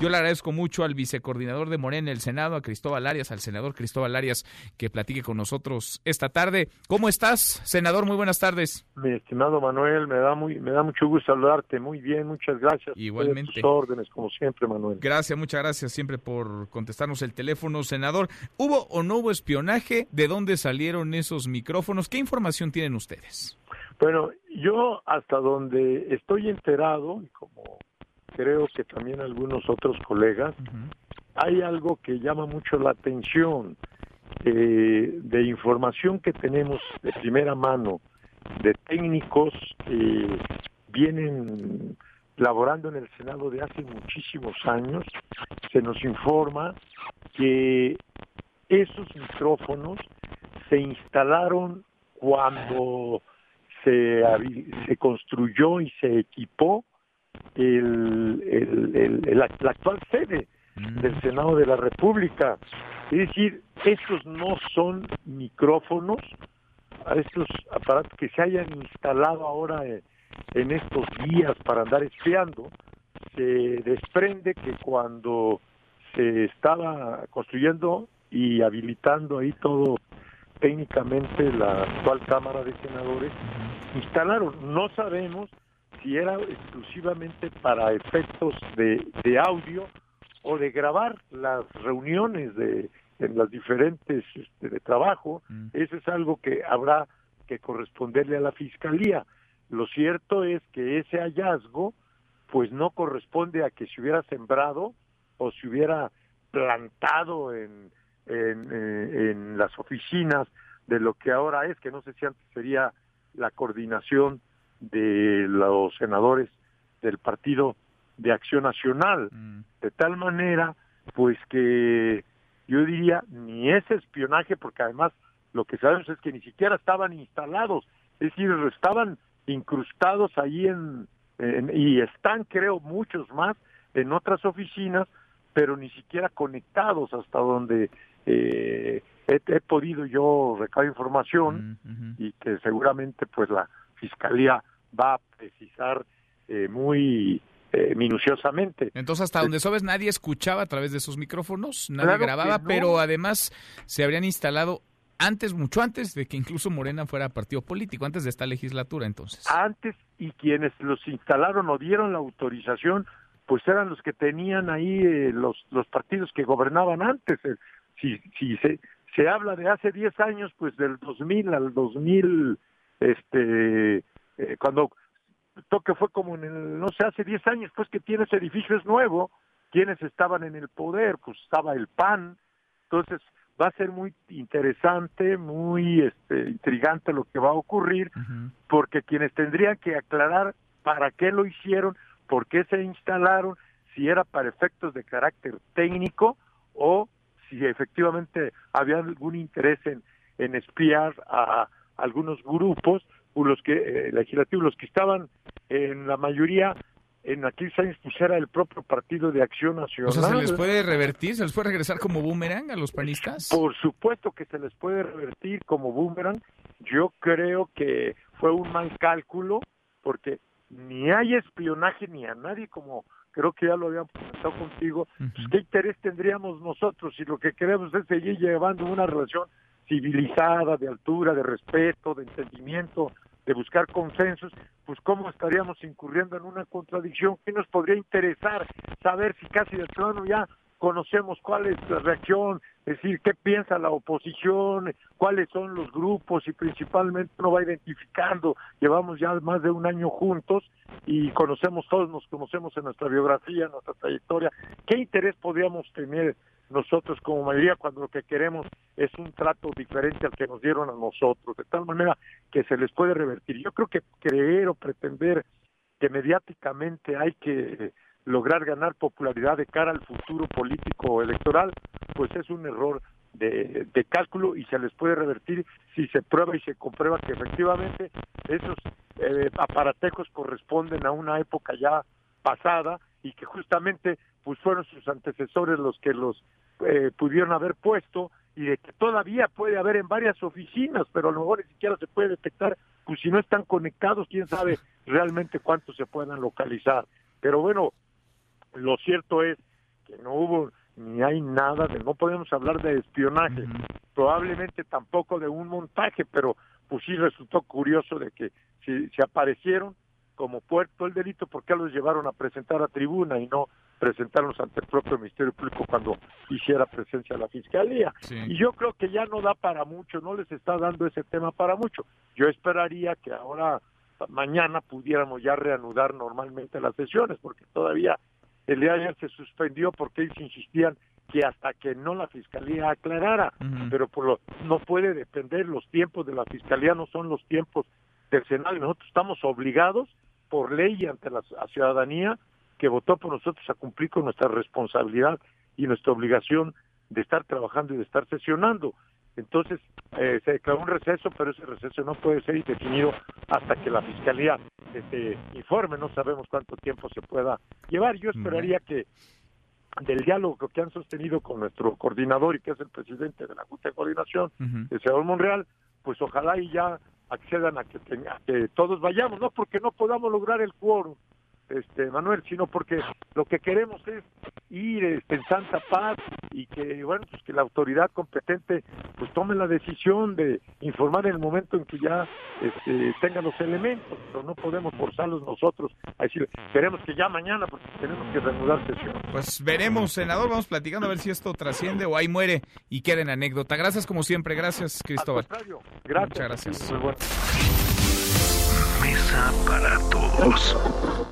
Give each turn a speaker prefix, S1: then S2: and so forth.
S1: Yo le agradezco mucho al vicecoordinador de Morena en el Senado, a Cristóbal Arias, al senador Cristóbal Arias, que platique con nosotros esta tarde. ¿Cómo estás, senador? Muy buenas tardes.
S2: Mi estimado Manuel, me da muy, me da mucho gusto saludarte. Muy bien, muchas gracias.
S1: Igualmente.
S2: Tus órdenes, como siempre, Manuel.
S1: Gracias, muchas gracias siempre por contestarnos el teléfono, senador. ¿Hubo o no hubo espionaje? ¿De dónde salieron esos micrófonos? ¿Qué información tienen ustedes?
S2: Bueno, yo hasta donde estoy enterado, y como creo que también algunos otros colegas, hay algo que llama mucho la atención eh, de información que tenemos de primera mano de técnicos que vienen laborando en el Senado de hace muchísimos años, se nos informa que esos micrófonos se instalaron cuando se, se construyó y se equipó el, el, el, la, actual sede del Senado de la República. Es decir, estos no son micrófonos, estos aparatos que se hayan instalado ahora en estos días para andar espiando, se desprende que cuando se estaba construyendo y habilitando ahí todo técnicamente la actual Cámara de Senadores, instalaron, no sabemos si era exclusivamente para efectos de, de audio o de grabar las reuniones de en las diferentes este, de trabajo, eso es algo que habrá que corresponderle a la fiscalía. Lo cierto es que ese hallazgo pues no corresponde a que se hubiera sembrado o se hubiera plantado en, en, eh, en las oficinas de lo que ahora es, que no sé si antes sería la coordinación de los senadores del Partido de Acción Nacional,
S1: Mm.
S2: de tal manera, pues que yo diría, ni es espionaje, porque además lo que sabemos es que ni siquiera estaban instalados, es decir, estaban incrustados ahí en, en- y están, creo, muchos más en otras oficinas, pero ni siquiera conectados hasta donde eh, he, he podido yo recabar información y que seguramente pues la fiscalía va a precisar eh, muy eh, minuciosamente.
S1: Entonces, hasta donde sabes, nadie escuchaba a través de esos micrófonos, nadie
S2: Claro
S1: grababa,
S2: no.
S1: pero además se habrían instalado antes, mucho antes de que incluso Morena fuera partido político, antes de esta legislatura, entonces.
S2: Antes y quienes los instalaron o dieron la autorización, pues eran los que tenían ahí eh, los los partidos que gobernaban antes. Eh, si si se se habla de hace 10 años, pues del 2000 al 2000 este eh, cuando toque fue como en el no sé, hace 10 años pues que tiene ese edificio es nuevo, quienes estaban en el poder, pues estaba el PAN. Entonces, va a ser muy interesante, muy este, intrigante lo que va a ocurrir, porque quienes tendrían que aclarar para qué lo hicieron, por qué se instalaron, si era para efectos de carácter técnico o si efectivamente había algún interés en, en espiar a algunos grupos, los que eh, legislativos, los que estaban en la mayoría en aquellos años pues era el propio Partido de Acción Nacional.
S1: O sea, ¿se les puede revertir? ¿Se les puede regresar como boomerang a los panistas?
S2: Por supuesto que se les puede revertir como boomerang. Yo creo que fue un mal cálculo porque ni hay espionaje ni a nadie como creo que ya lo habíamos comentado contigo. Pues, ¿Qué interés tendríamos nosotros si lo que queremos es seguir llevando una relación civilizada, de altura, de respeto, de entendimiento, de buscar consensos, pues cómo estaríamos incurriendo en una contradicción que nos podría interesar saber si casi de plano ya conocemos cuál es la reacción, es decir, qué piensa la oposición, cuáles son los grupos y principalmente uno va identificando, llevamos ya más de un año juntos y conocemos todos, nos conocemos en nuestra biografía, en nuestra trayectoria, qué interés podríamos tener nosotros como mayoría cuando lo que queremos es un trato diferente al que nos dieron a nosotros, de tal manera que se les puede revertir. Yo creo que creer o pretender que mediáticamente hay que lograr ganar popularidad de cara al futuro político electoral, pues es un error de, de cálculo y se les puede revertir si se prueba y se comprueba que efectivamente esos eh, aparatejos corresponden a una época ya pasada y que justamente pues fueron sus antecesores los que los eh, pudieron haber puesto y de que todavía puede haber en varias oficinas, pero a lo mejor ni siquiera se puede detectar, pues si no están conectados, quién sabe realmente cuántos se puedan localizar. Pero bueno, Lo cierto es que no hubo ni hay nada de, no podemos hablar de espionaje, probablemente tampoco de un montaje, pero pues sí resultó curioso de que si, se aparecieron como puerto el delito, ¿por qué los llevaron a presentar a tribuna y no presentarlos ante el propio Ministerio Público cuando hiciera presencia la Fiscalía? Y yo creo que ya no da para mucho, no les está dando ese tema para mucho. Yo esperaría que ahora, mañana, pudiéramos ya reanudar normalmente las sesiones, porque todavía el día de ayer se suspendió porque ellos insistían que hasta que no la fiscalía aclarara, pero por lo, no puede depender, los tiempos de la fiscalía no son los tiempos del Senado, nosotros estamos obligados por ley ante la ciudadanía que votó por nosotros a cumplir con nuestra responsabilidad y nuestra obligación de estar trabajando y de estar sesionando. Entonces, eh, se declaró un receso, pero ese receso no puede ser indefinido hasta que la Fiscalía este, informe. No sabemos cuánto tiempo se pueda llevar. Yo esperaría que del diálogo que han sostenido con nuestro coordinador y que es el presidente de la Junta de Coordinación, el señor Monreal, pues ojalá y ya accedan a que, a que todos vayamos, no porque no podamos lograr el quórum, este Manuel, sino porque lo que queremos es ir este, en santa paz y que bueno pues que la autoridad competente pues tome la decisión de informar en el momento en que ya este, tengan los elementos, pero no podemos forzarlos nosotros a decir queremos que ya mañana porque tenemos que reanudar sesión.
S1: Pues veremos, senador, vamos platicando a ver si esto trasciende o ahí muere y queda en anécdota. Gracias como siempre, gracias Cristóbal.
S2: gracias.
S1: Muchas gracias.
S3: Mesa para todos.